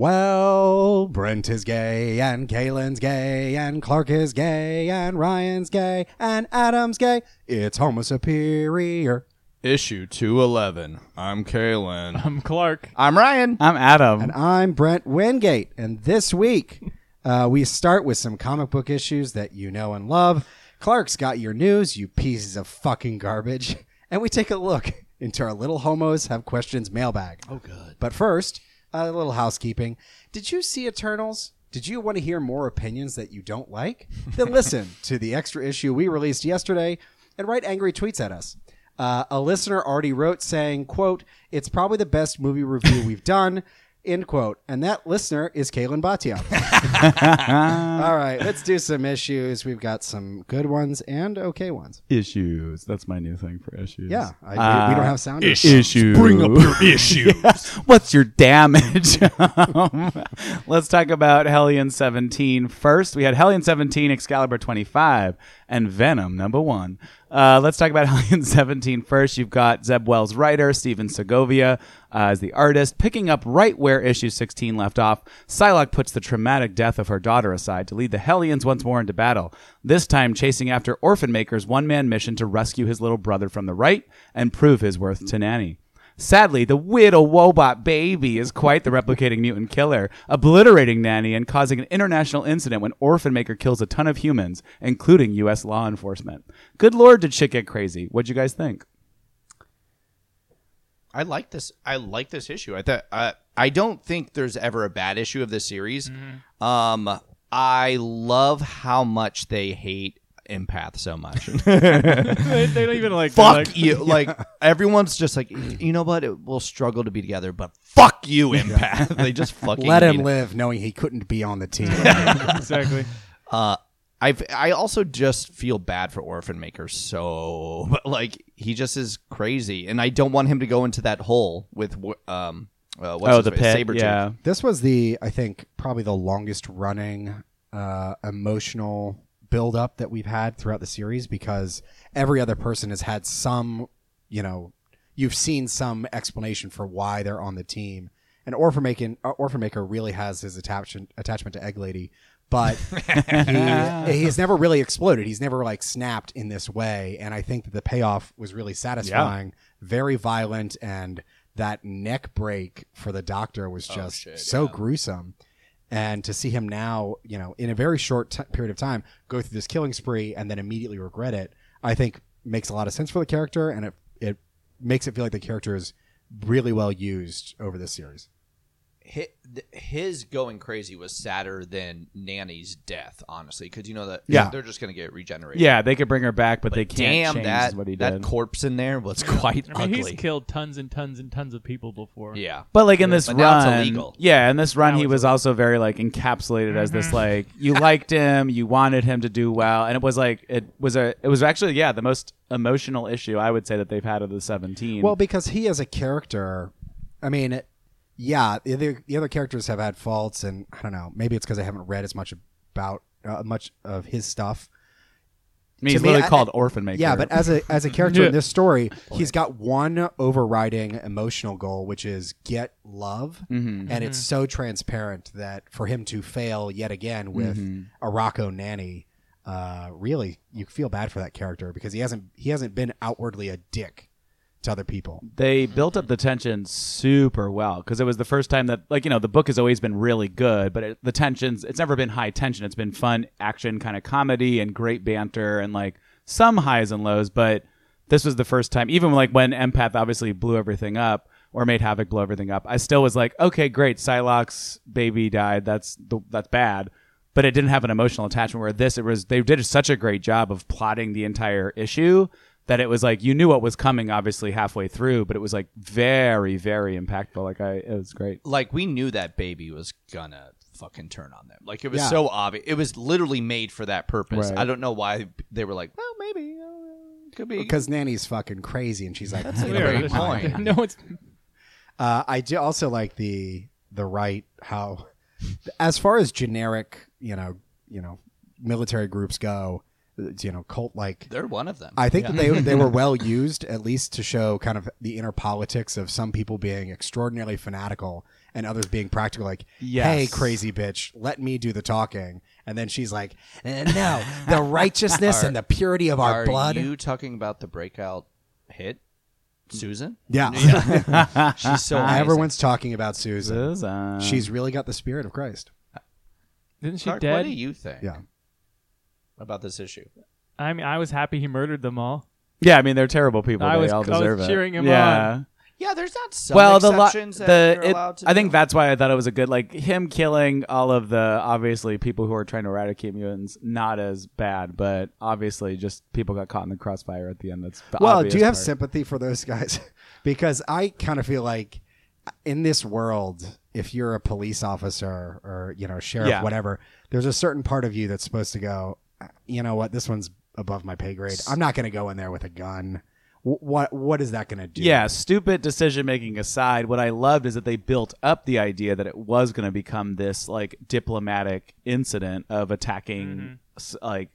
Well, Brent is gay, and Kaylin's gay, and Clark is gay, and Ryan's gay, and Adam's gay. It's Homo Superior. Issue 211. I'm Kalen. I'm Clark. I'm Ryan. I'm Adam. And I'm Brent Wingate. And this week, uh, we start with some comic book issues that you know and love. Clark's got your news, you pieces of fucking garbage. And we take a look into our Little Homos Have Questions mailbag. Oh, good. But first, a little housekeeping. Did you see Eternals? Did you want to hear more opinions that you don't like? then listen to the extra issue we released yesterday and write angry tweets at us. Uh, a listener already wrote saying, quote, it's probably the best movie review we've done, end quote. And that listener is Kaylin Batia. All right, let's do some issues. We've got some good ones and okay ones. issues. That's my new thing for issues. Yeah, I, we, we don't uh, have sound. issues. issues. Bring up your issue. What's your damage? Let's talk about Hellion 17 first. We had Hellion 17, Excalibur 25, and Venom number one. Uh, let's talk about Hellion 17 first. You've got Zeb Wells' writer, Stephen Segovia, uh, as the artist. Picking up right where issue 16 left off, Psylocke puts the traumatic death of her daughter aside to lead the Hellions once more into battle, this time chasing after Orphan Maker's one man mission to rescue his little brother from the right and prove his worth to Nanny. Sadly, the Widow Wobot baby is quite the replicating mutant killer, obliterating Nanny and causing an international incident when Orphan Maker kills a ton of humans, including U.S. law enforcement. Good lord, did shit get crazy? What'd you guys think? I like this. I like this issue. I thought. Uh, I don't think there's ever a bad issue of this series. Um, I love how much they hate empath so much. they, they don't even like. fuck like, you. Like everyone's just like, you know what? It, we'll struggle to be together, but fuck you, empath. they just fucking Let him hate it. live, knowing he couldn't be on the team. exactly. Uh, I I also just feel bad for Orphan Maker so like he just is crazy, and I don't want him to go into that hole with um uh, what's oh, the face? pit. Sabretooth. Yeah. this was the, I think, probably the longest running uh, emotional build up that we've had throughout the series because every other person has had some, you know, you've seen some explanation for why they're on the team. And Orphan Maker, uh, Orphan Maker really has his attachment attachment to Egg Lady, but he, he's never really exploded. He's never like snapped in this way. And I think that the payoff was really satisfying, very violent, and that neck break for the doctor was just so gruesome. And to see him now, you know, in a very short t- period of time, go through this killing spree and then immediately regret it, I think makes a lot of sense for the character, and it it makes it feel like the character is really well used over this series. Hi- his going crazy was sadder than Nanny's death, honestly, because you know that Yeah. they're just gonna get regenerated. Yeah, they could bring her back, but, they can't damn change that what he did. that corpse in there was quite I mean, ugly. he's killed tons and tons and tons of people before. yeah, But like in this But now it's run, illegal. yeah, in this run, Now he it's was also very like encapsulated as this mm-hmm. like you liked him, you wanted him to do well, and it was like it was a it was actually yeah the most emotional issue I would say that they've had of the seventeen. Well, because he as a character, I mean, it- yeah, the other, the other characters have had faults, and I don't know, maybe it's because I haven't read as much about uh, much of his stuff. I mean, he's to me, literally I- called Orphan Maker. Yeah, but as a as a character in this story, he's got one overriding emotional goal, which is get love, Mm-hmm. and it's so transparent that for him to fail yet again with Mm-hmm. a Rocco nanny, uh, really, you feel bad for that character because he hasn't he hasn't been outwardly a dick to other people. they built up the tension super well because it was the first time that like you know the book has always been really good but it, the tensions it's never been high tension it's been fun action kind of comedy and great banter and like some highs and lows but this was the first time even like when empath obviously blew everything up or made havoc blow everything up i still was like okay great psylocke's baby died that's the, that's bad but it didn't have an emotional attachment where this it was they did such a great job of plotting the entire issue that it was like you knew what was coming obviously halfway through but it was like very very impactful like i it was great like we knew that baby was gonna fucking turn on them. Like it was Yeah. so obvious. It was literally made for that purpose. Right. I don't know why they were like, well, maybe uh, could be. Because Nanny's fucking crazy, and she's like, That's a "You know, great point. no, it's Uh, I do also like the the right how, as far as generic, you know, you know, military groups go, you know, cult like. They're one of them. I think that they they were well used at least to show kind of the inner politics of some people being extraordinarily fanatical and others being practical, like, Yes. "Hey, crazy bitch, let me do the talking," and then she's like, "Eh, "No, the righteousness and the purity of our Are blood." you talking about the breakout hit, Susan? yeah, She's so amazing. everyone's talking about Susan. Susan. She's really got the spirit of Christ. Isn't she Clark, dead? what do you think Yeah. About this issue? I mean, I was happy he murdered them all. yeah, I mean they're terrible people. I they was- all I was deserve it. him yeah. on. Yeah, there's not some well, the lo- exceptions that the you're it- allowed to I think do. that's why I thought it was a good like him killing all of the obviously people who are trying to eradicate mutants not as bad, but obviously just people got caught in the crossfire at the end. That's the Well, do you have part. sympathy for those guys? because I kind of feel like in this world, if you're a police officer or you know sheriff, Yeah. whatever, there's a certain part of you that's supposed to go. You know what? This one's above my pay grade. I'm not going to go in there with a gun. Wh- What what is that going to do? Yeah, stupid decision making aside, what I loved is that they built up the idea that it was going to become this like diplomatic incident of attacking mm-hmm. s- like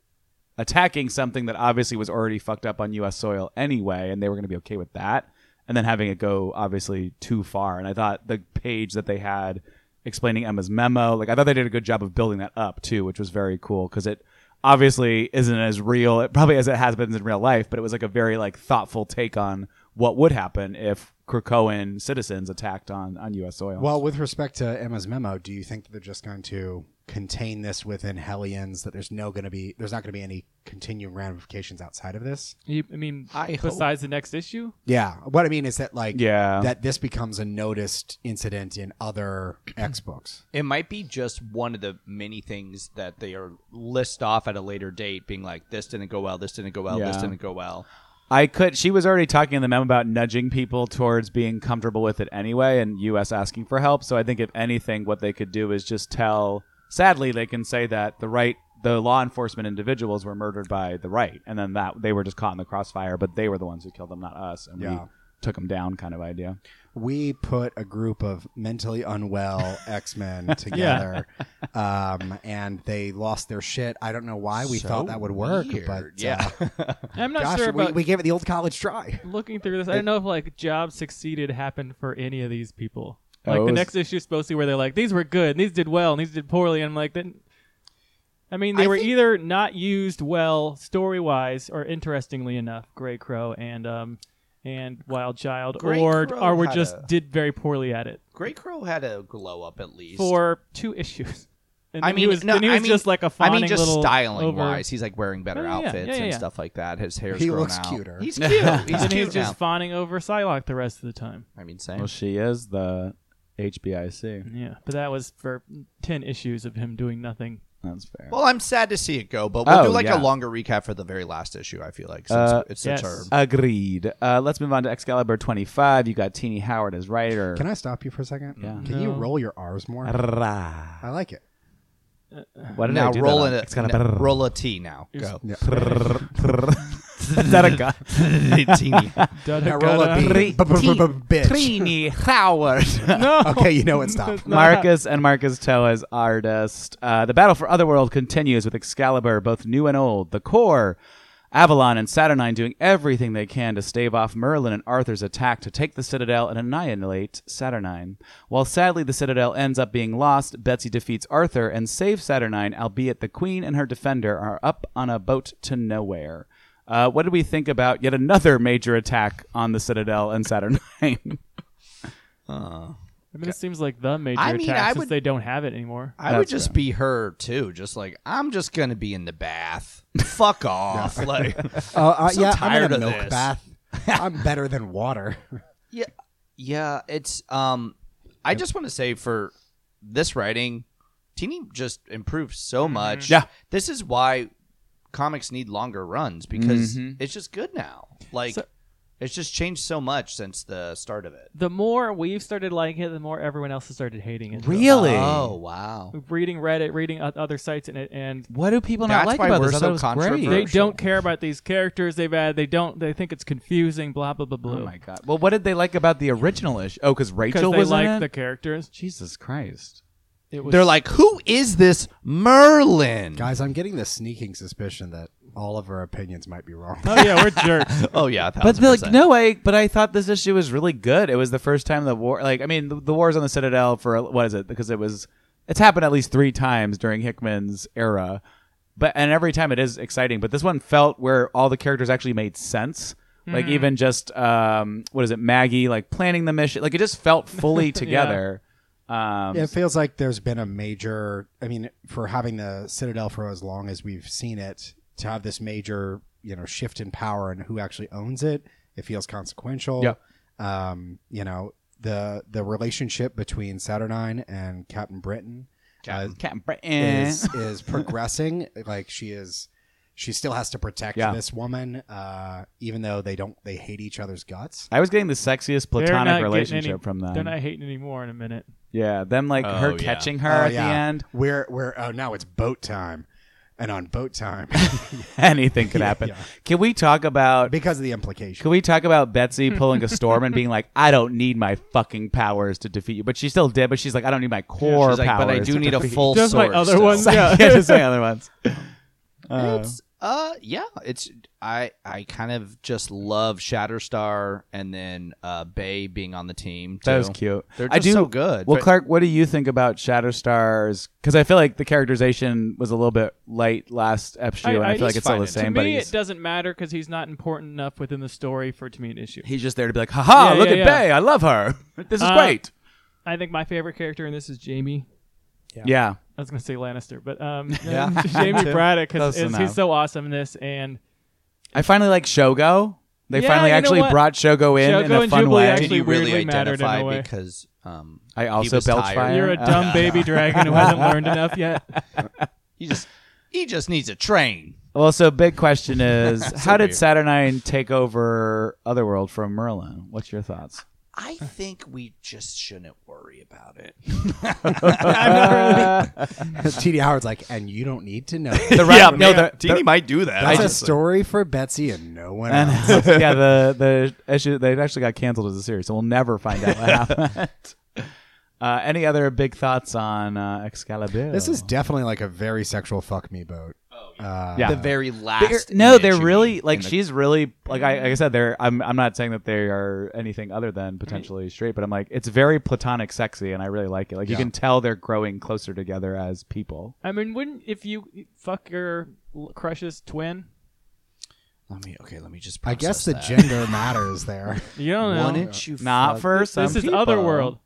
attacking something that obviously was already fucked up on US soil anyway and they were going to be okay with that and then having it go obviously too far. And I thought the page that they had explaining Emma's memo, like I thought they did a good job of building that up too, which was very cool because it obviously isn't as real, probably as it has been in real life, but it was like a very like thoughtful take on what would happen if Krakoan citizens attacked on on U.S. soil. Well, with respect to Emma's memo, do you think that they're just going to contain this within Hellions? That there's no going to be there's not going to be any continuing ramifications outside of this? You, I mean, I hope- besides the next issue, Yeah. What I mean is that like Yeah. that this becomes a noticed incident in other X books. It might be just one of the many things that they are list off at a later date, being like, "This didn't go well. This didn't go well. This didn't go well." I could. She was already talking in the memo about nudging people towards being comfortable with it anyway, and U.S. asking for help. So I think if anything, what they could do is just tell. Sadly, they can say that the right, the law enforcement individuals were murdered by the right, and then that they were just caught in the crossfire, but they were the ones who killed them, not us, and we Yeah. took them down, kind of idea. We put a group of mentally unwell X Men together, um, and they lost their shit. I don't know why we So thought that would work, weird. but Yeah. uh, I'm not gosh, sure we, about we gave it the old college try. looking through this. I don't know if like job succeeded happened for any of these people. Like Oh, the was- next issue is supposed to be where they're like, these were good, and these did well, and these did poorly, and I'm like, then. I mean, they I were think- either not used well story wise, or interestingly enough, Grey Crow and um and Wild Child, Grey or Crow or were had just a- did very poorly at it Grey Crow had a glow up at least. for two issues. And I then mean, he was, no, then he was I mean, just like a I fawning mean, just little styling over- wise, he's like wearing better Yeah, yeah, outfits yeah, yeah, and yeah. stuff like that. His hair's He grown looks out. cuter. He's cute. He's and cute he's just now. fawning over Psylocke the rest of the time. I mean, same. Well, she is the HBIC. Yeah, but that was for ten issues of him doing nothing. That's fair. Well, I'm sad to see it go, but we'll Oh, do like yeah. a longer recap for the very last issue. I feel like since Uh, it's such yes. a Agreed. Uh, let's move on to Excalibur 25. You got Tini Howard as writer. Can I stop you for a second? Yeah. Can you No. roll your R's more? Rah. I like it. What did now I do roll that on? in Excalibur. a roll a T now. Go. Yeah. Is that a guy? Tini. Now roll a B. B- b- b- b- bitch. Tini Howard. No, Okay, you know it. Stop. Marcus and Marcus To as artist. Uh, the battle for Otherworld continues with Excalibur, both new and old. The core, Avalon and Saturnine doing everything they can to stave off Merlin and Arthur's attack to take the Citadel and annihilate Saturnine. While sadly the Citadel ends up being lost, Betsy defeats Arthur and saves Saturnine, albeit the Queen and her defender are up on a boat to nowhere. Uh, what did we think about yet another major attack on the Citadel and Saturnine? I mean, it seems like the major I mean, attack I since would- they don't have it anymore. I would just fair. be her too, just like I'm just gonna be in the bath. Fuck off. Like Uh, uh, so yeah, I'm in a of milk this. bath. I'm better than water. Yeah, yeah. It's um. I just want to say for this writing, Tini just improved so much. Yeah. this is why comics need longer runs because Mhm. it's just good now. Like So- it's just changed so much since the start of it. The more we've started liking it, the more everyone else has started hating it. Really? Oh wow. Reading Reddit, reading other sites in it, and What do people not like about we're this? So thought was great. controversial. they don't care about these characters they've had. They don't. They think it's confusing. Blah blah blah blah. Oh my god! Well, what did they like about the original issue? Oh, because Because Rachel they was like the characters. Jesus Christ! It was, They're like, who is this Merlin? Guys, I'm getting the sneaking suspicion that all of our opinions might be wrong. Oh yeah, we're jerks. Oh yeah, But like no way. But I thought this issue was really good. It was the first time the war. Like I mean, the, the wars on the Citadel for what is it? Because it was. It's happened at least three times during Hickman's era, but and every time it is exciting. But this one felt where all the characters actually made sense. Like even just um, what is it, Maggie? Like planning the mission. Like it just felt fully together. Um, Yeah, it feels like there's been a major. I mean, for having the Citadel for as long as we've seen it, to have this major, you know, shift in power and who actually owns it, it feels consequential. Yeah. Um, you know, the the relationship between Saturnine and Captain Britain uh, Captain Britain. is is progressing. Like she is, she still has to protect Yeah. this woman, uh, even though they don't. They hate each other's guts. I was getting the sexiest not platonic getting relationship any- from them. They're not hating anymore in a minute. yeah, them like Oh, her yeah. catching her Oh, at yeah. the end. We're we're oh now it's boat time, and on boat time Anything could happen. yeah. Can we talk about because of the implication. Can we talk about Betsy pulling a storm and being like, "I don't need my fucking powers to defeat you," but she still did. But she's like, "I don't need my core She's like, powers." but I do to need a defeat you." full Just my sword. other still. ones, yeah. yeah, just saying other ones. Uh, It's uh yeah, it's I I kind of just love Shatterstar and then uh Bay being on the team. that was cute. They're I do. so good. Well, But- Clark, what do you think about Shatterstar's? Because I feel like the characterization was a little bit light last issue, and I, I- feel like it's still the same. to but me, it doesn't matter because he's not important enough within the story for it to be an issue. he's just there to be like, "Haha! Yeah, look yeah, at yeah. Bay. I love her. This is Uh, great." I think my favorite character in this is Jamie. Yeah. I was gonna say Lannister, but um, Yeah. Jamie Braddock Close because he's so awesome in this, and I finally like Shogo. They Yeah, finally actually what? brought Shogo in in a fun Jubilee way. did you really weirdly mattered in a identify way. because um I also belch fire. you're a dumb baby dragon who hasn't learned enough yet. He just he just needs a train. Well, so big question is, how did. Saturnine take over Otherworld from Merlin? What's your thoughts? I think we just shouldn't worry about it. T.D. Howard's like, and you don't need to know. The right, yeah, no, the, Tini might do that. That's I a just- story for Betsy and no one and else. yeah, the the issue they actually got canceled as a series, so we'll never find out what happened. Uh, any other big thoughts on uh, Excalibur? This is definitely like a very sexual fuck me boat. Uh, Yeah. the very last. They're- no, image they're really like the- she's really like I, like I said they're I'm I'm not saying that they are anything other than potentially straight, but I'm like it's very platonic sexy and I really like it. Like you can tell they're growing closer together as people. I mean, wouldn't if you fuck your l- crush's twin? Let me okay. Let me just. I guess the that. gender matters there. You don't know. Wouldn't you Not fuck- for some this is people. Otherworld.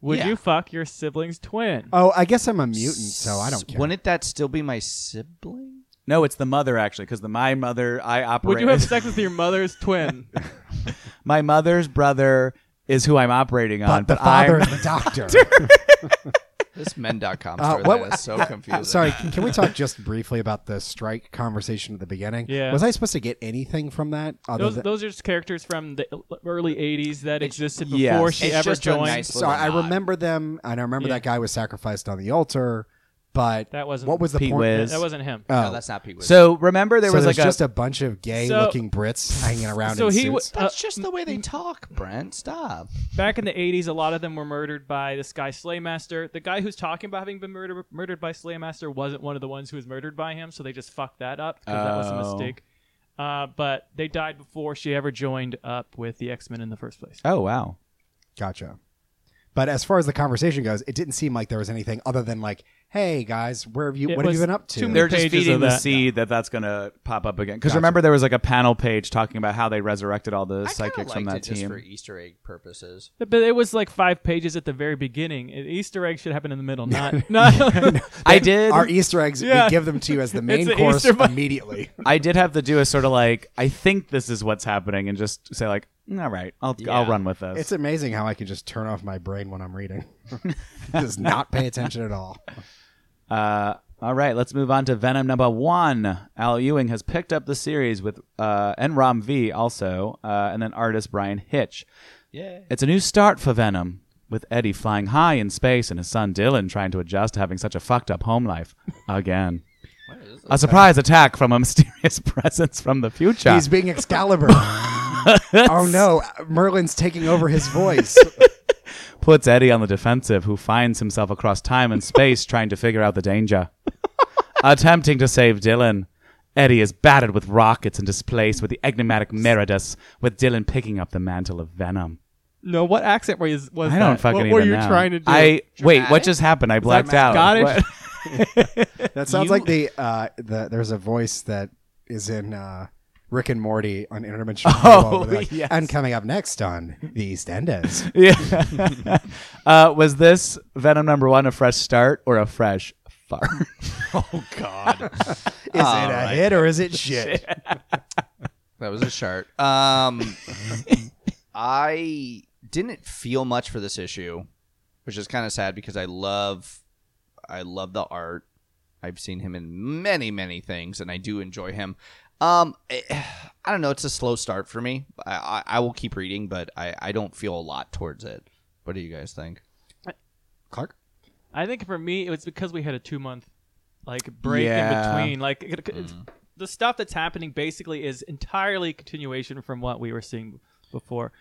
Would Yeah. you fuck your sibling's twin? Oh, I guess I'm a mutant, so I don't care. Wouldn't that still be my sibling? No, it's the mother actually, because the my mother I operate. Would you have sex with your mother's twin? my mother's brother is who I'm operating on, but the father I'm, and the doctor. This men.com Uh, story what- that is so confusing. Sorry, can, can we talk just briefly about the strike conversation at the beginning? Yeah. Was I supposed to get anything from that? Other those than, those are just characters from the early '80s that existed before yes. she It's ever joined. nice so I remember them, and I remember Yeah. that guy was sacrificed on the altar. But That wasn't what was the Pete point? Wiz. That wasn't him. Oh, No, that's not Pete Wiz. so remember there so was there's like just a, a, bunch of gay-looking Brits hanging around so in he suits. w- that's just the way they talk, Brent. Stop. Back in the 80s, a lot of them were murdered by this guy Slaymaster. The guy who's talking about having been murdered murdered by Slaymaster wasn't one of the ones who was murdered by him, so they just fucked that up because that was a Oh. mistake. Uh, but they died before she ever joined up with the X Men in the first place. oh wow. Gotcha. But as far as the conversation goes, it didn't seem like there was anything other than like, "Hey guys, where have you? It what have you been up to?" too many They're just pages feeding of the that. seed that that's going to pop up again. Because Gotcha. remember, there was like a panel page talking about how they resurrected all the I kinda psychics from liked that it just team. for Easter egg purposes. But it was like five pages at the very beginning. An Easter egg should happen in the middle, not not. I did. Our Easter eggs, Yeah. we give them to you as the main an course Easter bunny. immediately. I did have to do a sort of like I think this is what's happening, and just say like, "Mm, all right, I'll I'll run with this. It's amazing how I can just turn off my brain when I'm reading. Does not pay attention at all. Uh, all right, let's move on to Venom number one. Al Ewing has picked up the series with uh, and Ram V also, uh, and then artist Bryan Hitch. Yeah. It's a new start for Venom, with Eddie flying high in space and his son Dylan trying to adjust to having such a fucked up home life again. A surprise attack from a mysterious presence from the future. He's being Excalibur. oh no, Merlin's taking over his voice. puts Eddie on the defensive, who finds himself across time and space trying to figure out the danger. Attempting to save Dylan, Eddie is battered with rockets and displaced with the enigmatic Meridius, with Dylan picking up the mantle of Venom. No, what accent was was I don't that? fucking What even were you know. trying to do? I wait. What just happened? I blacked out. Scottish? What? That sounds You- like the uh, the there's a voice that is in uh, Rick and Morty on interdimensional. Oh, Rainbow, like, yes. And coming up next on the EastEnders. yeah. uh, was this Venom number one a fresh start or a fresh fart? Oh God, Is it a hit or is it shit? that was a chart. Um, I didn't feel much for this issue, which is kind of sad because I love, I love the art. I've seen him in many, many things, and I do enjoy him. Um, I don't know. It's a slow start for me. I, I, I will keep reading, but I, I don't feel a lot towards it. What do you guys think? Clark? I think for me it was because we had a two month like break Yeah. in between. Like it, it's, the stuff that's happening basically is entirely continuation from what we were seeing before,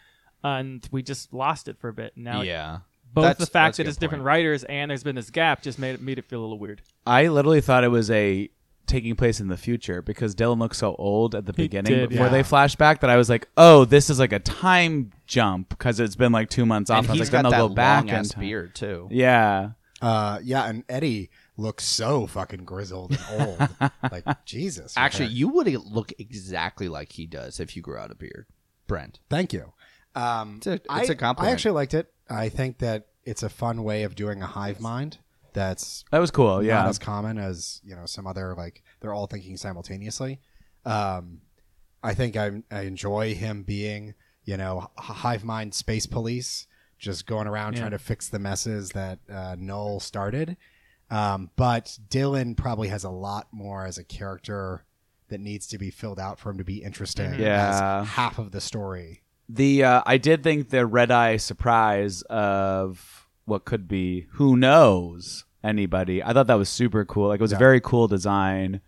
and we just lost it for a bit. Now, yeah, both That's- the fact that's a that it's good different point. writers and there's been this gap just made it made it feel a little weird. I literally thought it was a taking place in the future because Dylan looked so old at the He beginning did, before yeah. they flash back that I was like, oh, this is like a time jump because it's been like two months off. and I was he's like, then got that they'll go back long in ass time. beard too. Yeah. Uh, yeah, and Eddie looks so fucking grizzled and old. like Jesus. Actually, okay. you would look exactly like he does if you grew out a beard, Brent. thank you. Um, It's a- it's I- a compliment. I actually liked it. I think that it's a fun way of doing a hive mind. That's That was cool. not Yeah. as common as you know some other like they're all thinking simultaneously. Um, I think I, I enjoy him being you know hive mind space police, just going around Yeah. trying to fix the messes that uh, Null started. Um, but Dylan probably has a lot more as a character that needs to be filled out for him to be interesting. Yeah. as half of the story. The uh, I did think the red eye surprise of what could be who knows anybody. I thought that was super cool. Like it was a very cool design.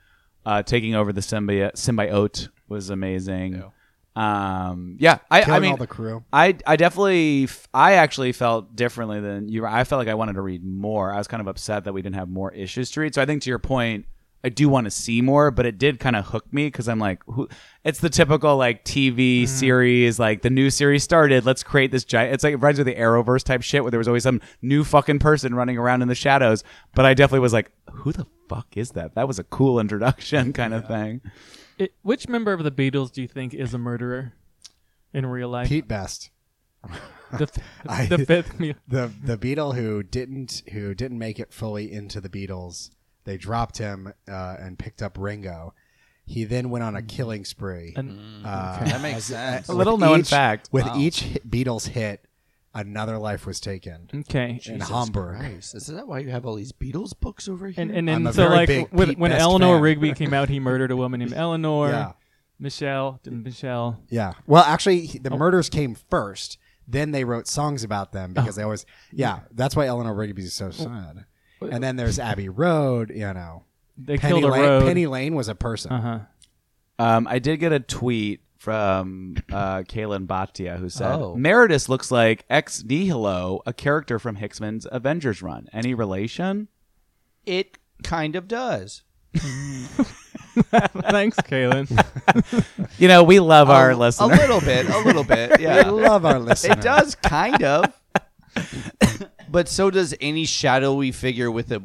Uh, taking over the symbiote symbiote was amazing. Um, yeah, I, I mean, all the crew. I I definitely f- I actually felt differently than you. I felt like I wanted to read more. I was kind of upset that we didn't have more issues to read. So I think to your point, I do want to see more, but it did kind of hook me because I'm like, who? It's the typical like TV mm. series, like the new series started. Let's create this giant. It's like it reminds me of the Arrowverse type shit where there was always some new fucking person running around in the shadows. But I definitely was like, who the fuck is that? That was a cool introduction kind of thing. It, which member of the Beatles do you think is a murderer in real life? Pete Best. The, f- I- the fifth. mu- the the Beatle who didn't who didn't make it fully into the Beatles. They dropped him uh, and picked up Ringo. He then went on a killing spree. And Uh, That makes sense. A little known each- fact. With Wow. each hit, Beatles hit, another life was taken okay. in Hamburg. Christ, is that why you have all these Beatles books over here? And and I'm then a so very like big when, when Eleanor fan. Rigby came out, he murdered a woman named Eleanor. Yeah, Michelle didn't Michelle. yeah. Well, actually, he- Oh. the murders came first. Then they wrote songs about them because they always, yeah. That's why Eleanor Rigby is so sad. And then there's Abbey Road. You know, They Penny killed a Lane, road. Penny Lane was a person. Uh huh. Um, I did get a tweet from uh, Kaylin Bhatia who said, Oh. Meredith looks like ex nihilo, a character from Hickman's Avengers run. Any relation? it kind of does. Thanks, Kaylin. You know, we love our a, listeners. a little bit, a little bit. I Yeah, love our listeners. it does kind of. But so does any shadowy figure with a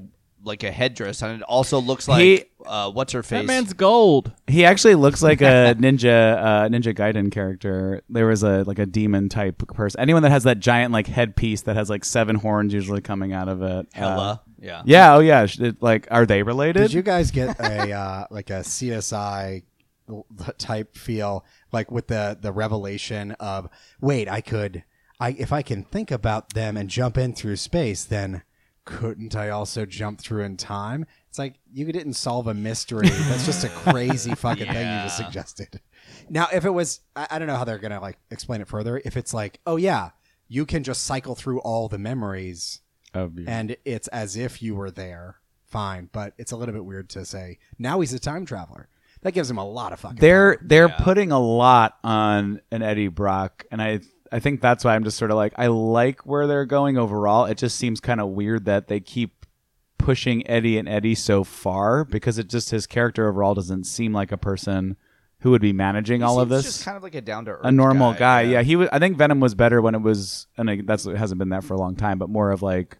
like a headdress, and it also looks like He- uh, what's her face? that man's gold. He actually looks like a ninja uh, Ninja Gaiden character. There was a like a demon type person. Anyone that has that giant like headpiece that has like seven horns usually coming out of it. Uh, Hela. yeah. yeah. Oh yeah. Sh- it- like, are they related? Did you guys get a uh, like a CSI l- type feel, like with the the revelation of wait, I could, I if I can think about them and jump in through space, then couldn't I also jump through in time? It's like you didn't solve a mystery. That's just a crazy fucking thing you just suggested. Now, if it was, I, I don't know how they're gonna like explain it further. If it's like, oh yeah, you can just cycle through all the memories Of you. and it's as if you were there. Fine, but it's a little bit weird to say now he's a time traveler. That gives him a lot of fucking. they're power. they're Yeah. putting a lot on an Eddie Brock, and I I think that's why I'm just sort of like I like where they're going overall. It just seems kind of weird that they keep pushing Eddie and Eddie so far because it just his character overall doesn't seem like a person who would be managing all of this. just kind of like a down to earth, a normal guy. Yeah. he was. I think Venom was better when it was, and I- that's it hasn't been that for a long time, but more of like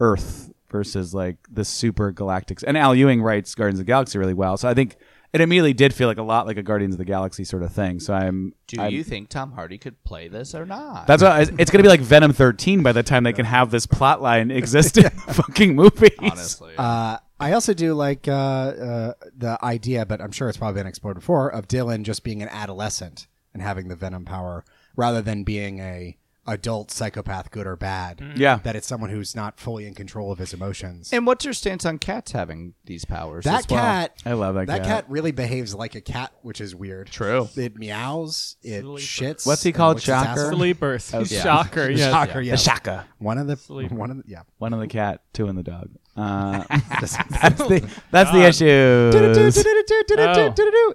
Earth versus like the super galactics. And Al Ewing writes Guardians of the Galaxy really well, so I think it immediately did feel like a lot like a Guardians of the Galaxy sort of thing. So I'm. Do I'm- you think Tom Hardy could play this or not? That's what it's, it's going to be like Venom 13 by the time they can have this plot line exist in fucking movies. honestly. Uh, I also do like uh, uh, the idea, but I'm sure it's probably been explored before, of Dylan just being an adolescent and having the venom power rather than being a adult psychopath, good or bad. Yeah. That it's someone who's not fully in control of his emotions. and what's your stance on cats having these powers? that as well? cat, I love that, that cat. cat really behaves like a cat, which is weird. True. It meows, it Sleeper. shits. What's he and called, licks its ass Shocker? around. Sleepers. yeah. Shocker. Yes. Shocker, yeah. The Shaka. One of the Sleeper. one of the yeah. One in the cat, two in the dog. Uh, that's the that's the issue.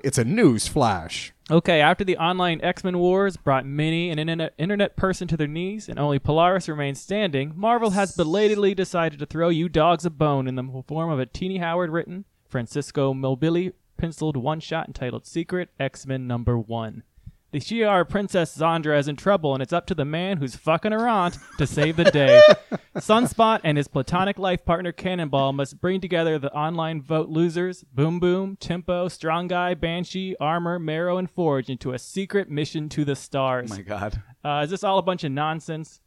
It's a news flash. Okay, after the online X Men wars brought many an internet, person to their knees and only Polaris remains standing, Marvel has belatedly decided to throw you dogs a bone in the form of a Tini Howard written, Francesco Mobili penciled one shot entitled Secret X Men Number One. The Shi'ar Princess Xandra is in trouble, and it's up to the man who's fucking her aunt to save the day. Sunspot and his platonic life partner Cannonball must bring together the online vote losers Boom Boom, Tempo, Strong Guy, Banshee, Armor, Marrow, and Forge into a secret mission to the stars. Oh my god. Uh, is this all a bunch of nonsense?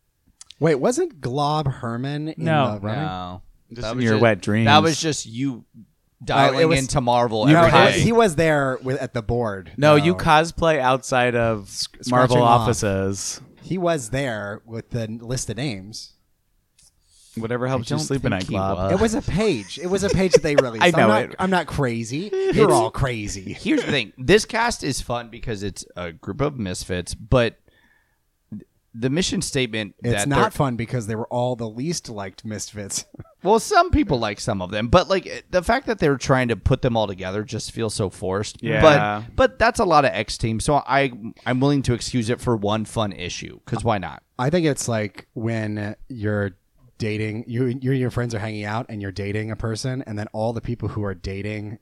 Wait, wasn't Glob Herman in No. the running? No. Just That in was your just- wet dreams. That was just you dialing was- into Marvel No, every it was- day. he was there with, at the board. No, you cosplay outside of Marvel scratching off. offices. He was there with the list of names. Whatever helps you sleep at night, think he Glob. was. It was a page. It was a page that they released. I know I'm not, it. I'm not crazy. You're all crazy. Here's the thing: this cast is fun because it's a group of misfits, but the mission statement It's that not fun because they were all the least liked misfits. Well, some people like some of them, but like the fact that they're trying to put them all together just feels so forced. Yeah. But but that's a lot of X team, so I I'm willing to excuse it for one fun issue because why not? I think it's like when you're dating, you you and your friends are hanging out and you're dating a person, and then all the people who are dating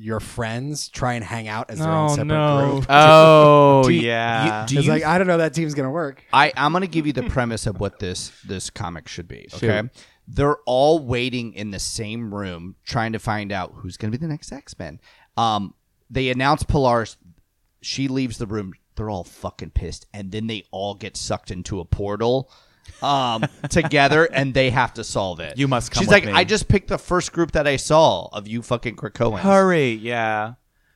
your friends try and hang out as their own Oh, separate no. group. Oh Do you- yeah. you- do It's you like I don't know that team's gonna work. I I'm gonna give you the premise of what this this comic should be. Okay, Shoot. they're all waiting in the same room trying to find out who's gonna be the next X Men. Um, they announce Polaris. She leaves the room. They're all fucking pissed, and then they all get sucked into a portal. Um, together, and they have to solve it. You must come She's with like, me. I just picked the first group that I saw of you fucking Krakoans. Hurry, yeah.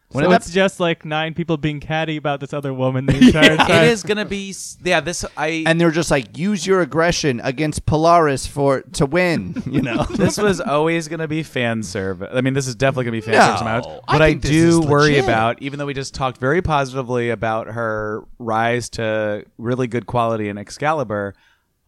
When so it- it's just like nine people being catty about this other woman the entire time. It is gonna be yeah. This I and they're just like, use your aggression against Polaris for to win. You know, this was always going to be fan service. I mean, this is definitely going to be fan No, service. amount. I What I, think do worry legit. about, even though we just talked very positively about her rise to really good quality in Excalibur,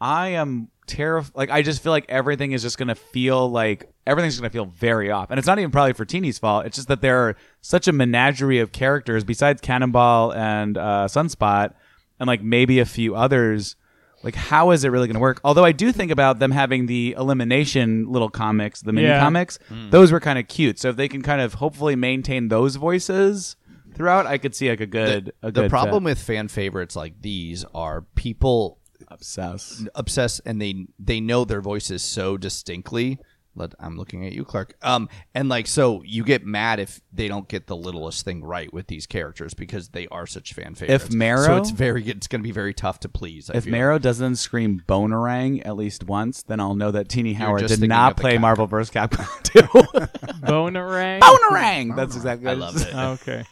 I am terrified. Like, I just feel like everything is just going to feel like everything's going to feel very off. And it's not even probably for Tini's fault. It's just that there are such a menagerie of characters besides Cannonball and uh, Sunspot, and like maybe a few others like how is it really going to work although i do think about them having the elimination little comics the mini Yeah. comics those were kind of cute so if they can kind of hopefully maintain those voices throughout i could see like a good a the good problem with fan favorites like these are people fit. obsess obsessed and they they know their voices so distinctly. Let, I'm looking at you, Clark. Um, and like so, you get mad if they don't get the littlest thing right with these characters because they are such fan favorites. If Marrow- it's very it's going to be very tough to please. I if feel. Marrow doesn't scream bonerang at least once, then I'll know that Tini Howard did not of the play cat. Marvel vs. Capcom 2. Bonerang. bonerang! That's exactly I love said. it. Okay.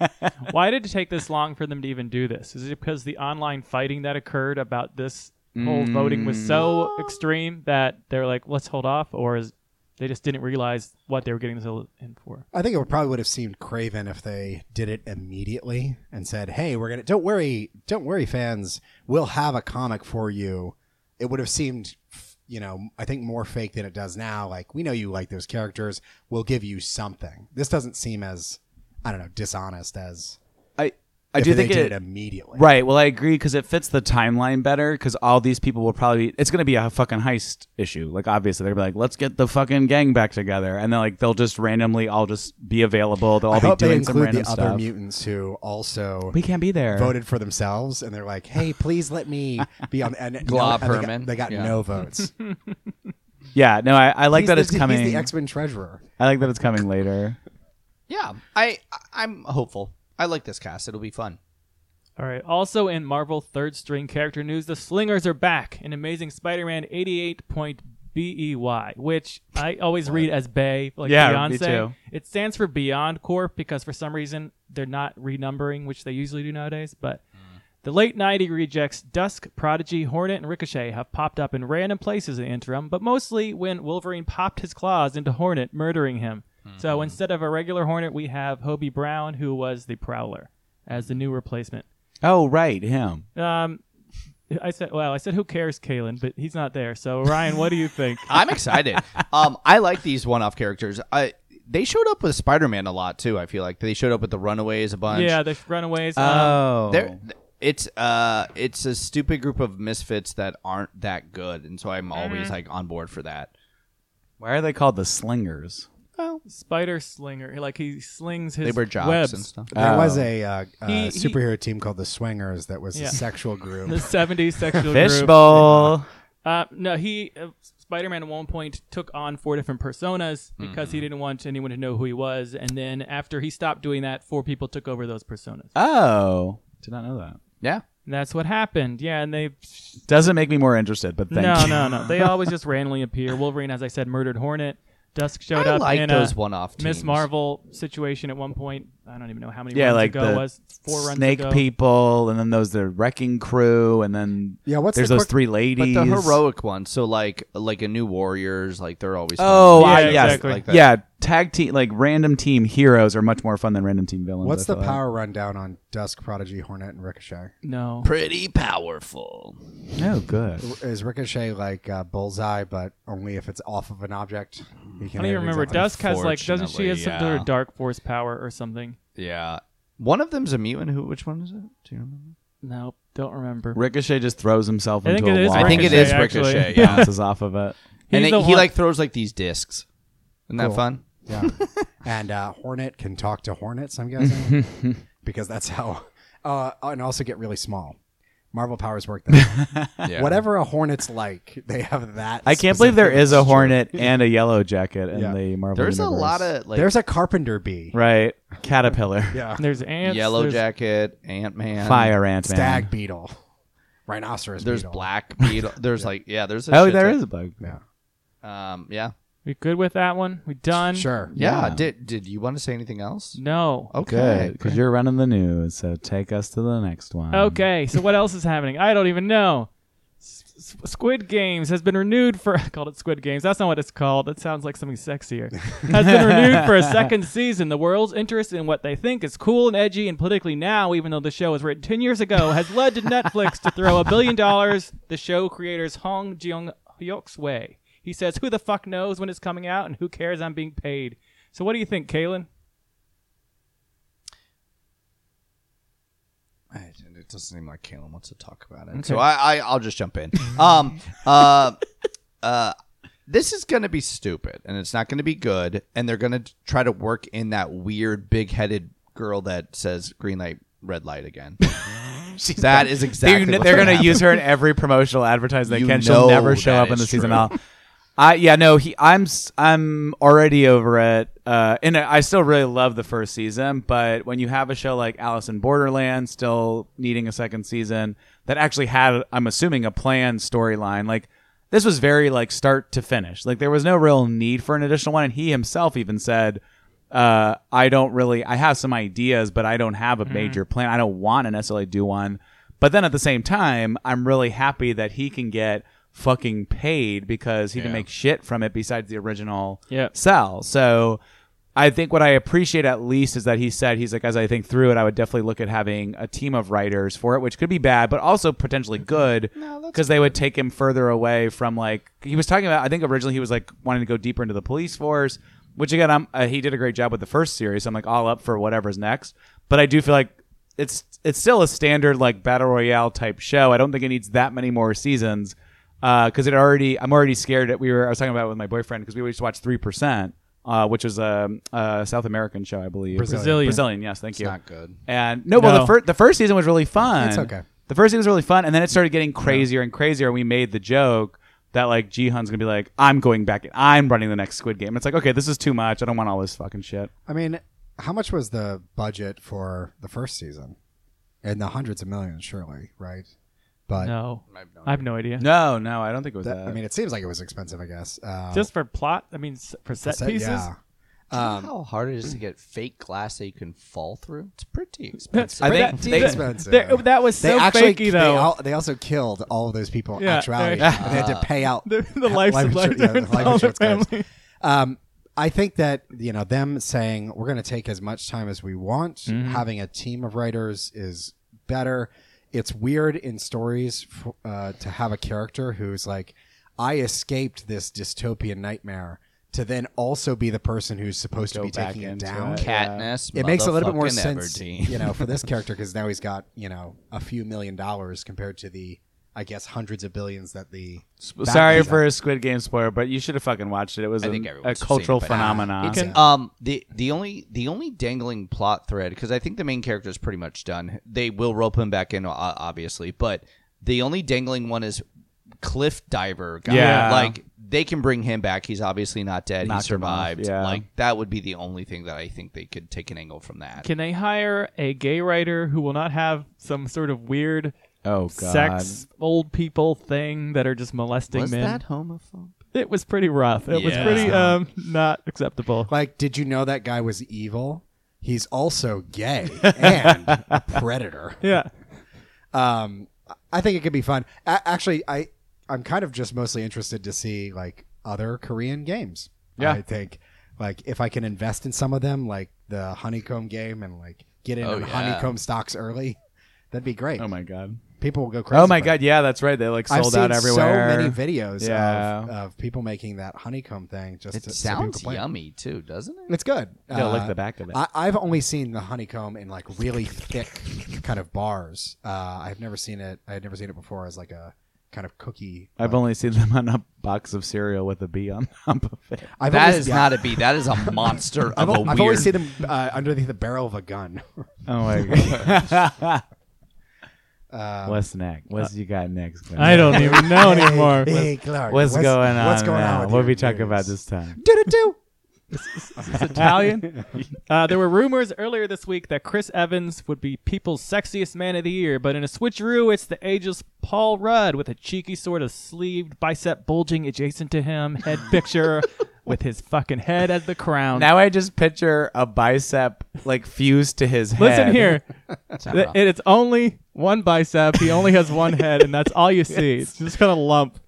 Why did it take this long for them to even do this? Is it because the online fighting that occurred about this whole voting was so mm. extreme that they're like, let's hold off, or is they just didn't realize what they were getting themselves in for? I think it would probably would have seemed craven if they did it immediately and said, "Hey, we're gonna don't worry, don't worry, fans, we'll have a comic for you." It would have seemed, you know, I think more fake than it does now. Like we know you like those characters, we'll give you something. This doesn't seem as, I don't know, dishonest as. I I if do they think did it, it immediately. Right. Well, I agree because it fits the timeline better. Because all these people will probably it's going to be a fucking heist issue. Like obviously they're be like, let's get the fucking gang back together, and then like they'll just randomly all just be available. They'll all I be hope they doing some include random the other mutants who also we can't be there. voted for themselves, and they're like, "Hey, please let me be on." And, Glob and they got- Herman. They got, Yeah. no votes. Yeah. No, I, I like He's that the- it's coming. He's the X Men treasurer. I like that it's coming later. Yeah, I I- I'm hopeful. I like this cast. It'll be fun. All right. Also in Marvel third string character news, the Slingers are back in Amazing Spider-Man 88.BEY, which I always read as Bay, like Yeah, Beyonce. me too. It stands for Beyond Corp because for some reason they're not renumbering, which they usually do nowadays. But the late 90 rejects Dusk, Prodigy, Hornet, and Ricochet have popped up in random places in the interim, but mostly when Wolverine popped his claws into Hornet, murdering him. So instead of a regular Hornet, we have Hobie Brown, who was the Prowler, as the new replacement. Oh, right, him. Um, I said, well, I said, who cares, Kalen? But he's not there. So, Ryan, what do you think? I'm excited. um, I like these one-off characters. I they showed up with Spider-Man a lot too. I feel like they showed up with the Runaways a bunch. yeah, the Runaways. Um, Oh, They're, it's uh it's a stupid group of misfits that aren't that good, and so I'm always like on board for that. why are they called the Slingers? Spider Slinger. Like he slings his They were jocks webs. and stuff. There Oh. was a uh, uh, He- he- superhero team called the Swingers that was Yeah. a sexual group. The 70s sexual group. Fishbowl. Uh, no, he uh, Spider-Man at one point took on four different personas because Mm-hmm. he didn't want anyone to know who he was, and then after he stopped doing that, four people took over those personas. Oh, did not know that. Yeah, And that's what happened. Yeah, and they Doesn't make me more interested, but thank no, you. no, no. They always just randomly appear. Wolverine, as I said, murdered Hornet. Dusk showed I up like in those a one-off teams. Miss Marvel situation at one point. I don't even know how many Yeah, runs like ago the it was. Four runs Snake ago. people, and then those the wrecking crew, and then Yeah, what's there's the those quick- three but ladies. the heroic ones. So like like a new Warriors, like they're always. Oh, fun. Oh, Yeah, I, yes, exactly. Like that. yeah. Tag team, like random team heroes, are much more fun than random team villains. What's I the feel like. power rundown on Dusk, Prodigy, Hornet, and Ricochet? No. pretty powerful. Oh, good. Is Ricochet like uh, Bullseye, but only if it's off of an object? He I can don't even remember. Dusk has like doesn't she have some Unfortunately, sort of dark force power or something? Yeah, one of them's a mutant. Who? Which one is it? Do you remember? Nope, don't remember. Ricochet just throws himself I into think a it is wall. I think it Ricochet, is actually. Ricochet. Yeah, bounces off of it. and it- he one- like throws like these discs. Isn't that fun? Yeah. and uh, Hornet can talk to Hornets, I'm guessing. because that's how. Uh, and also get really small. Marvel powers work that. way. Yeah. Whatever a Hornet's like, they have that. I can't believe there specific is a strength. Hornet and a Yellow Jacket in Yeah. the Marvel There's a universe. lot of like There's a Carpenter bee. right caterpillar, Yeah. There's ants. Yellow there's- Jacket, Ant Man, fire ant man. Stag beetle. Rhinoceros Beetle. There's beetle. Black Beetle. There's like yeah. There's a Oh, shit there ton. is a bug. Yeah. Um. Yeah. We good with that one? We done? Sure. Yeah. Yeah. Did Did you want to say anything else? No. Okay. Good, because you're running the news. So take us to the next one. Okay, so what else is happening? I don't even know. S- S- Squid Games has been renewed for. I called it Squid Games. That's not what it's called. That sounds like something sexier. has been renewed for a second season. The world's interest in what they think is cool and edgy and politically now, even though the show was written 10 years ago, has led to Netflix to throw a billion dollars the show creators Hong Jung Hyuk's way. He says, Who the fuck knows when it's coming out and who cares? I'm being paid. So, what do you think, Kalen? It doesn't seem like Kalen wants to talk about it, so I, I I'll just jump in. Um, uh, uh, this is gonna be stupid, and it's not gonna be good, and they're gonna try to work in that weird big-headed girl that says green light, red light again. that is exactly. They're, they're gonna gonna use her in every promotional advertising they You can. She'll know never show up in the is season. true. I'll, yeah no he I'm I'm already over it. Uh, and I still really love the first season, but when you have a show like Alice in Borderland still needing a second season that actually had I'm assuming a planned storyline like. This was very like start to finish. Like there was no real need for an additional one, and he himself even said, uh, I don't really I have some ideas, but I don't have a major plan. I don't want to necessarily do one. But then at the same time, I'm really happy that he can get fucking paid because he can Yeah. make shit from it besides the original Yep. sell. So I think what I appreciate at least is that he said he's like as I think through it, I would definitely look at having a team of writers for it, which could be bad, but also potentially good because they would take him further away from like he was talking about. I think originally he was like wanting to go deeper into the police force, which again, I'm uh, he did a great job with the first series. So I'm like all up for whatever's next, but I do feel like it's it's still a standard like battle royale type show. I don't think it needs that many more seasons because it already. I'm already scared that we were. I was talking about it with my boyfriend because we always watched Three Percent, uh, which is a, a South American show, I believe. Brazilian. Brazilian, yes, thank you. not good. And no, well, the first the first season was really fun. It's okay. The first season was really fun, and then it started getting crazier and crazier. And we made the joke that like Jihan's gonna be like, "I'm going back. I'm running the next Squid Game." It's like, okay, this is too much. I don't want all this fucking shit. I mean, how much was the budget for the first season? In the hundreds of millions, surely, right? But No, I have no I have no idea. No, no, I don't think it was that- that. I mean, it seems like it was expensive. I guess uh, Just for plot, I mean, s- for set set- pieces. Yeah. Do you know Um, how hard it is to get fake glass that you can fall through? It's pretty expensive. I think That- they- that- expensive. that- that was They so actually fakey they, though. al- they also killed all of those people in Yeah, actuality, yeah. and they had to pay out the, the life, life life, yeah, the insurance, life all the insurance claims. family. Um, I think that you know them saying we're going to take as much time as we want. Mm-hmm. Having a team of writers is better. It's weird in stories f- uh, to have a character who's like, I escaped this dystopian nightmare, to then also be the person who's supposed to be taking it down. it. Katniss. It makes a little bit more sense, Everdeen. you know, for this character because now he's got you know a few million dollars compared to the, I guess, hundreds of billions that the. bad Sorry for have. a Squid Game spoiler, but you should have fucking watched it. It was I a, think a everyone's seen cultural it by now. phenomenon. It's Yeah. um the the only the only dangling plot thread because I think the main character is pretty much done. They will rope him back in, o- obviously, but the only dangling one is Cliff Diver guy. Yeah. like they can bring him back. He's obviously not dead. Knock he him off, survived. yeah. Like that would be the only thing that I think they could take an angle from that. Can they hire a gay writer who will not have some sort of weird oh god. sex old people thing that are just molesting was men? that homophobe? It was pretty rough. It was Yeah. pretty um not acceptable. Like, did you know that guy was evil? He's also gay and a predator. Yeah. Um, I think it could be fun. A- actually, I I'm kind of just mostly interested to see like other Korean games. Yeah. I think like if I can invest in some of them, like the honeycomb game, and like get in Oh, on yeah. honeycomb stocks early, that'd be great. Oh my god. People will go crazy. Oh my for it. god, yeah, that's right. They like sold I've sold seen out everywhere. so many videos Yeah. of, of people making that honeycomb thing. Just It to, sounds can yummy too, doesn't it? It's good. Yeah, Uh, lick the back of it. I, I've only seen the honeycomb in like really thick kind of bars. Uh, I've never seen it. I had never seen it before as like a kind of cookie. I've like- only seen them on a box of cereal with a bee on top of it. I've That only- is yeah. not a bee. That is a monster I've, of a al- I've weird. always seen them uh, underneath the barrel of a gun. Oh my god. Uh, What's next? What's you got next? Glenn? I don't even know anymore. Hey, Clark. What's, going on? What's going now? on? with What your we talking news? about this time? Do-do-do. It's Italian. Uh, there were rumors earlier this week that Chris Evans would be people's sexiest man of the year, but in a switcheroo, it's the ageless Paul Rudd with a cheeky sort of sleeved bicep bulging adjacent to him head picture with his fucking head as the crown. Now I just picture a bicep like fused to his head. Listen here. Th- it's only one bicep. He only has one head, and that's all you see. It's just kind of lump.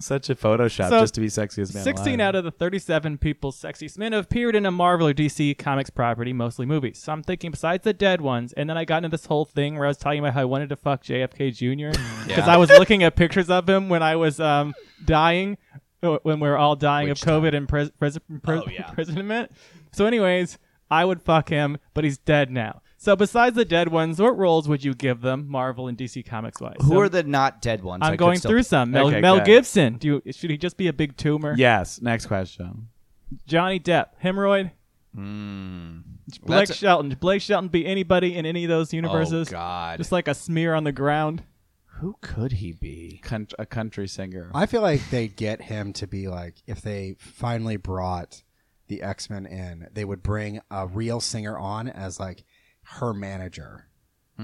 Such a Photoshop So, just to be sexiest man 16 alive. out of the 37 people's sexiest men have appeared in a Marvel or DC Comics property, mostly movies. So I'm thinking, besides the dead ones, and then I got into this whole thing where I was talking about how I wanted to fuck JFK Jr. because I was looking at pictures of him when I was um, dying, when we were all dying Which of COVID and pres- pres- pres- Oh, yeah. imprisonment. So, anyways, I would fuck him, but he's dead now. So, besides the dead ones, what roles would you give them, Marvel and DC Comics wise? Who So, are the not dead ones? I I'm could going still- through some. Mel, Okay, Mel. Gibson. Do you, should he just be a big tumor? Yes. Next question. Johnny Depp, hemorrhoid. Hmm. Blake That's Shelton. Blake Shelton be anybody in any of those universes? Oh God. Just like a smear on the ground. Who could he be? Country, a country singer. I feel like they'd get him to be like if they finally brought the X Men in, they would bring a real singer on as like her manager,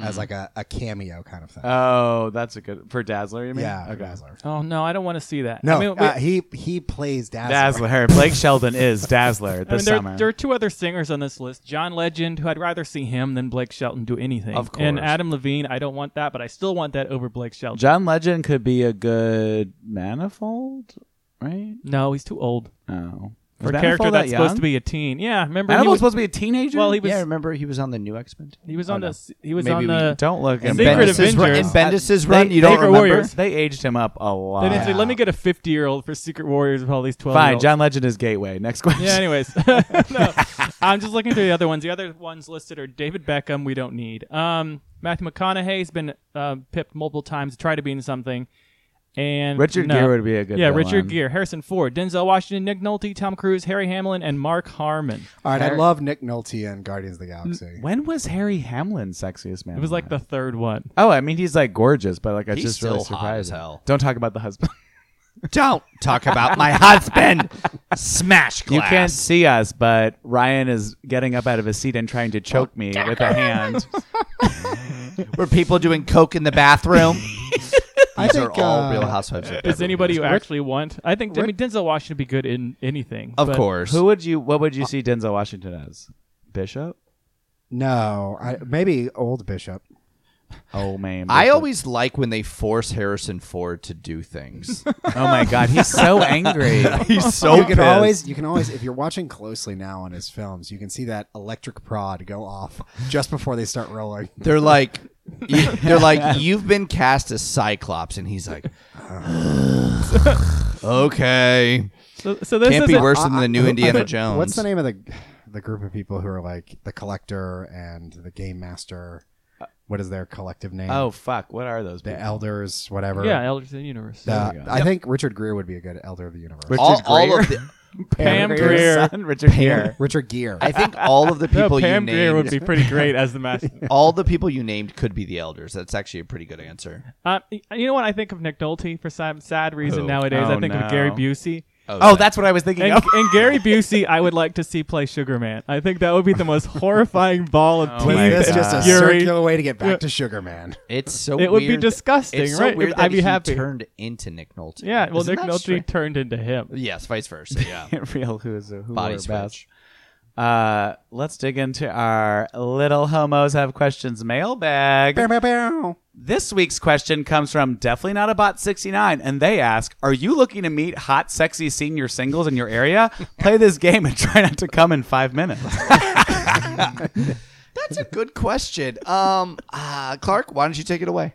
as like a, a cameo kind of thing. oh, that's a good for Dazzler. You mean? yeah, Okay. Dazzler. Oh no, I don't want to see that. No, I mean, we- uh, he he plays Dazzler. Dazzler. Blake Shelton is Dazzler I mean, this there, summer. there are two other singers on this list. John Legend, who I'd rather see him than Blake Shelton do anything. Of course. And. Adam Levine, I don't want that, but I still want that over Blake Shelton. John Legend could be a good manifold, right? no, he's too old. Oh. For a Manifold character that that's supposed to be a teen. Yeah, remember he Manifold's was, supposed to be a teenager. well, he was yeah, remember he was on the new X Men. he was on Oh, no. the he was Maybe on we the don't look In at Secret Bendis's run, Avengers. in Bendis's They- run, you don't Secret remember? Warriors. They aged him up a lot. They didn't say, let me get a 50 year old for Secret Warriors with all these 12 Fine, John Legend is Gateway. Next question. Yeah, anyways. no, I'm just looking through the other ones. The other ones listed are David Beckham, we don't need. Um, Matthew McConaughey's been uh, pipped multiple times to try to be in something. And Richard no. Gere would be a good Yeah, villain. Richard Gere, Harrison Ford, Denzel Washington, Nick Nolte, Tom Cruise, Harry Hamlin, and Mark Harmon. All right, I love Nick Nolte and Guardians of the Galaxy. When was Harry Hamlin sexiest man? It was like alive? the third one. Oh, I mean, he's like gorgeous, but like I He's just really still hot as surprising. hell. Don't talk about the husband. Don't talk about my husband. Smash glass. You can't see us, but Ryan is getting up out of his seat and trying to choke me with a hand. Were people doing coke in the bathroom? I think are all uh, Real Housewives. of Is Beverly anybody who Hills. actually want? I think I mean Denzel Washington would be good in anything. Of but- course. Who would you? What would you see Denzel Washington as? Bishop? No, I, maybe old Bishop. Oh man, I Bishop. always like when they force Harrison Ford to do things. Oh my god, he's so angry. He's so you can pissed. always, you can always, if you're watching closely now on his films, you can see that electric prod go off just before they start rolling. They're like, you- they're like, you've been cast as Cyclops, and he's like, okay, So, so this can't is be a- worse than the new I- Indiana I- Jones. What's the name of the the group of people who are like the collector and the game master? What is their collective name? oh fuck, what are those? the people? elders, whatever. Yeah, Elders of the Universe. We go. I think Richard Greer would be a good elder of the universe. Richard all, all of the, Pam Grier's Grier. son, Richard Gere. Richard Gere. I think all of the No, people Pam you Grier would named, be pretty great as the master. all the people you named could be the elders. That's actually a pretty good answer. Uh, you know what I think of Nick Nolte for some sad reason Who? nowadays? Oh, I think of Gary. Busey. Oh, oh that's what I was thinking And, of. and Gary Busey, I would like to see play Sugar Man. I think that would be the most horrifying ball of Oh teeth. Was my this and just a fury. circular way to get back Yeah. to Sugar Man? It's so It would be weird- disgusting, It's so right? weird I'd be he happy. turned into Nick Nolte. Yeah, well, Isn't Nick that Nolte strange? turned into him. Yes, vice versa. Yeah, Real who's who body wore switch. Uh, let's dig into our little homos have questions mailbag. Bow, bow, bow. This week's question comes from definitely not a bot 69 and they ask, "Are you looking to meet hot sexy senior singles in your area? Play this game and try not to come in 5 minutes." That's a good question. Um, uh, Clark, why don't you take it away?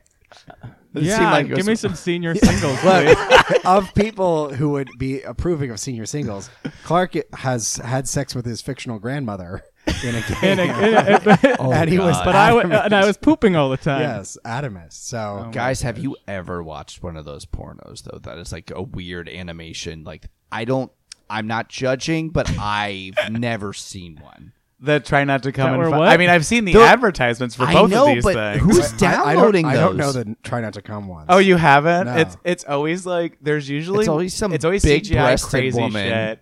It Yeah, seemed like it give was- me some senior singles. please. Look, of people who would be approving of senior singles, Clark has had sex with his fictional grandmother in a game. And, a- and a- oh, and he was, but I w- adamant. and I was pooping all the time. yes, adamant. So oh Guys, have you ever watched one of those pornos though? That is like a weird animation. Like I don't. I'm not judging, but I've never seen one. That try not to come That in were 5 what? I mean, I've seen the The- advertisements for I both know, of these but things. who's I- I, downloading don't, I don't know the try not to come ones. Oh, you haven't? No. It's it's always like there's usually It's always some it's always CGI big-breasted crazy woman shit.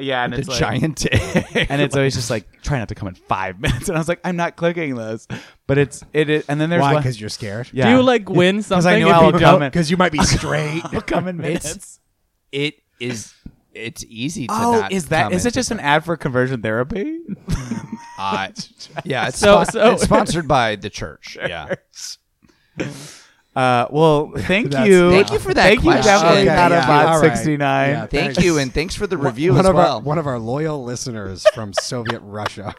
Yeah, and The it's like, giant dick. and it's always just like try not to come in five minutes. And I was like, I'm not clicking this, but it's it. is and then there's why? one. Because you're scared. Yeah. Do you like win something? I knew if I you will don't? come in. Because you might be straight. I'll come in minutes. It's it is it's easy to oh, not is that come is it into just an ad for conversion therapy? Uh, yeah, it's, So- spon- so- it's sponsored by the church. Yeah. Uh, well, thank That's- you, Thank you for that Thank you, question. definitely Okay, not yeah, about all right. sixty nine. Yeah, Thank Thanks. you, and thanks for the review one as of well. our one of our loyal listeners from Soviet Russia.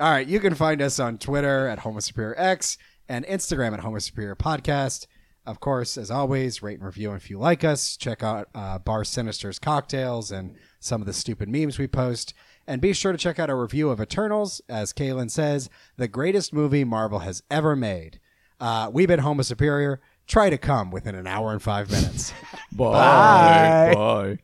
All right, you can find us on Twitter at Homo Superior X and Instagram at Homo Superior Podcast. Of course, as always, rate and review if you like us. Check out uh, Bar Sinister's cocktails and some of the stupid memes we post. And be sure to check out our review of Eternals, as Kaylin says, the greatest movie Marvel has ever made. Uh, we've been Homo Superior. Try to come within an hour and five minutes. Bye. Bye.